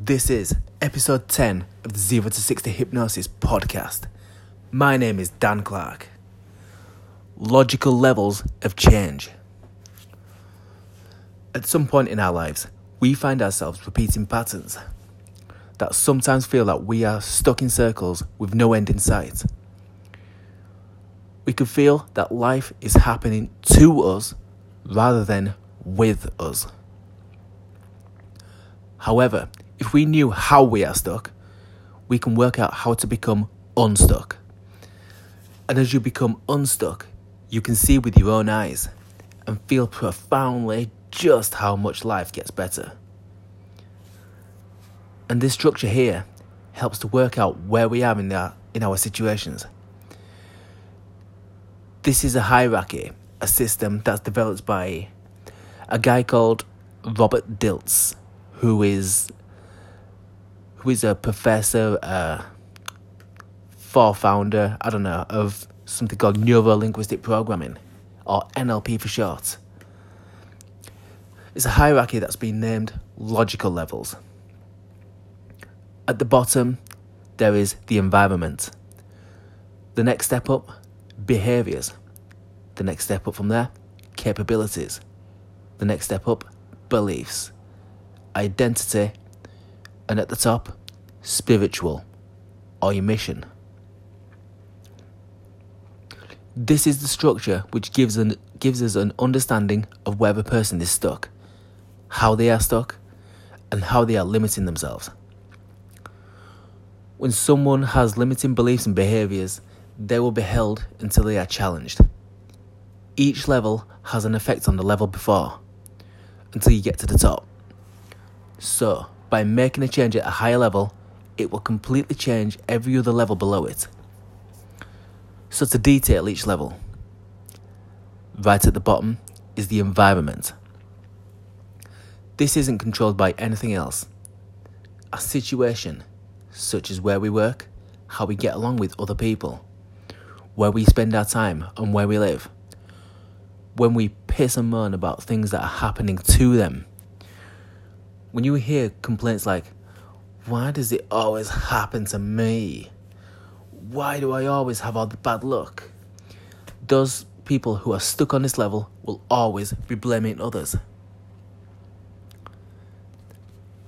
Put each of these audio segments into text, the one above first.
This is episode 10 of the Zero to 60 Hypnosis podcast. My name is Dan Clark. Logical levels of change. At some point in our lives, we find ourselves repeating patterns that sometimes feel that we are stuck in circles with no end in sight. We could feel that life is happening to us rather than with us. However, if we knew how we are stuck, we can work out how to become unstuck. And as you become unstuck, you can see with your own eyes and feel profoundly just how much life gets better. And this structure here helps to work out where we are in our, in our situations. This is a hierarchy, a system that's developed by a guy called Robert Dilts, who is who is a professor, uh, for founder, I don't know, of something called neuro linguistic programming, or NLP for short. It's a hierarchy that's been named logical levels. At the bottom, there is the environment. The next step up, behaviors. The next step up from there, capabilities. The next step up, beliefs, identity, and at the top, spiritual or your mission. This is the structure which gives, an, gives us an understanding of where a person is stuck, how they are stuck, and how they are limiting themselves. When someone has limiting beliefs and behaviors, they will be held until they are challenged. Each level has an effect on the level before until you get to the top. So, by making a change at a higher level, it will completely change every other level below it. So, to detail each level, right at the bottom is the environment. This isn't controlled by anything else. A situation, such as where we work, how we get along with other people, where we spend our time, and where we live. When we piss and moan about things that are happening to them, when you hear complaints like, why does it always happen to me? Why do I always have all the bad luck? Those people who are stuck on this level will always be blaming others.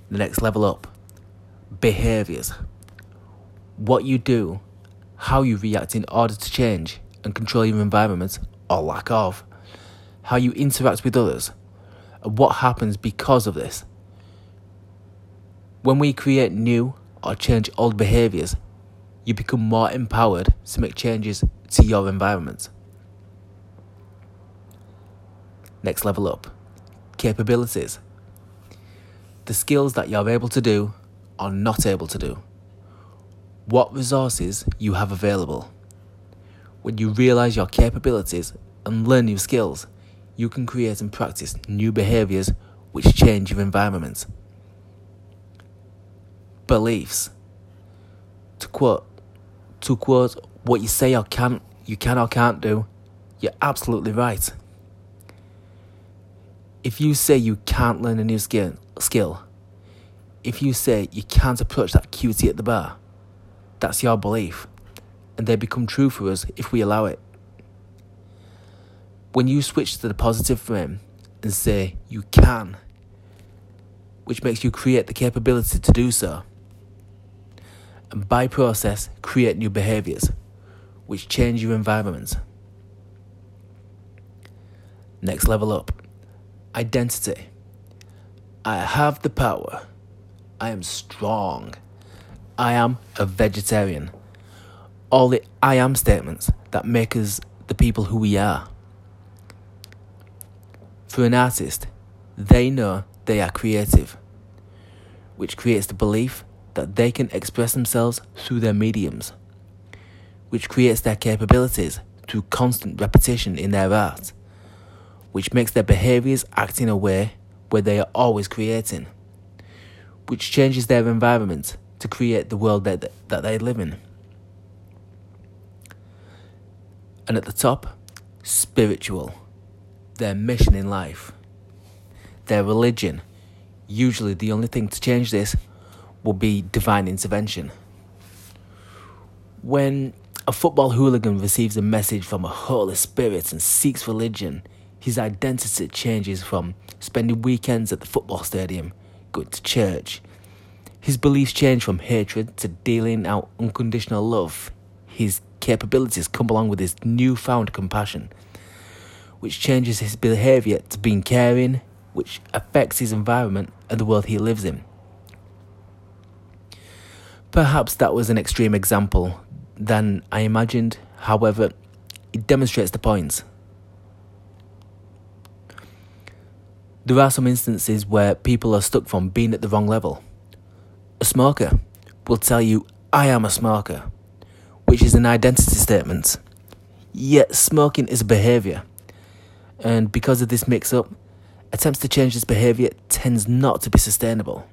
The next level up behaviors. What you do, how you react in order to change and control your environment or lack of, how you interact with others, and what happens because of this. When we create new or change old behaviors, you become more empowered to make changes to your environment. Next level up capabilities. The skills that you're able to do or not able to do. What resources you have available. When you realize your capabilities and learn new skills, you can create and practice new behaviors which change your environment beliefs. To quote, to quote, what you say or can't, you can or can't do, you're absolutely right. If you say you can't learn a new skill, skill, if you say you can't approach that cutie at the bar, that's your belief, and they become true for us if we allow it. When you switch to the positive frame and say you can, which makes you create the capability to do so, and by process create new behaviors which change your environment. Next level up identity. I have the power. I am strong. I am a vegetarian. All the I am statements that make us the people who we are. For an artist, they know they are creative, which creates the belief that they can express themselves through their mediums, which creates their capabilities through constant repetition in their art, which makes their behaviors act in a way where they are always creating, which changes their environment to create the world that, that they live in. And at the top, spiritual, their mission in life, their religion. Usually, the only thing to change this will be divine intervention. When a football hooligan receives a message from a Holy Spirit and seeks religion, his identity changes from spending weekends at the football stadium, going to church. His beliefs change from hatred to dealing out unconditional love. His capabilities come along with his newfound compassion, which changes his behavior to being caring, which affects his environment and the world he lives in. Perhaps that was an extreme example than I imagined, however, it demonstrates the point. There are some instances where people are stuck from being at the wrong level. A smoker will tell you, I am a smoker, which is an identity statement. Yet, smoking is a behaviour, and because of this mix up, attempts to change this behaviour tends not to be sustainable.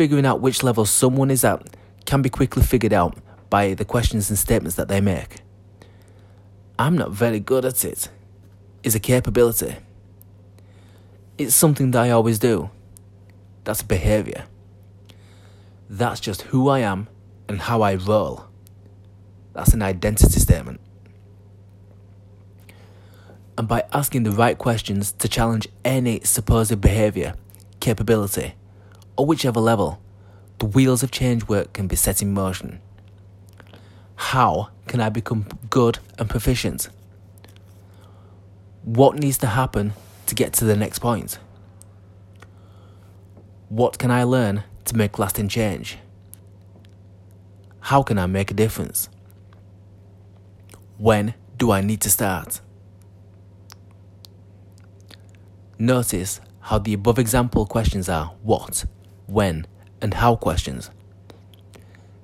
Figuring out which level someone is at can be quickly figured out by the questions and statements that they make. I'm not very good at it is a capability. It's something that I always do. That's a behavior. That's just who I am and how I roll. That's an identity statement. And by asking the right questions to challenge any supposed behavior, capability, or whichever level, the wheels of change work can be set in motion. How can I become good and proficient? What needs to happen to get to the next point? What can I learn to make lasting change? How can I make a difference? When do I need to start? Notice how the above example questions are what, when, and how questions.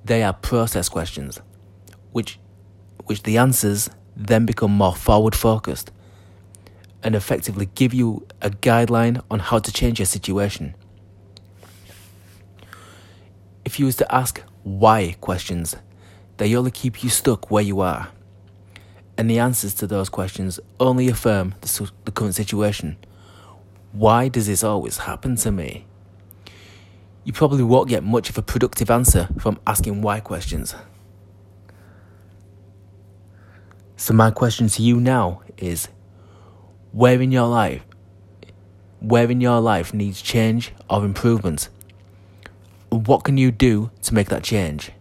They are process questions, which, which the answers then become more forward focused and effectively give you a guideline on how to change your situation. If you was to ask why questions, they only keep you stuck where you are. And the answers to those questions only affirm the, the current situation. Why does this always happen to me? You probably won't get much of a productive answer from asking why questions. So, my question to you now is where in your life where in your life needs change or improvement? What can you do to make that change?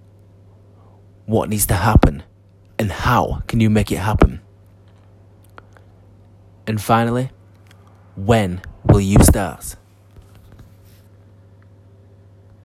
What needs to happen? And how can you make it happen? And finally when will you start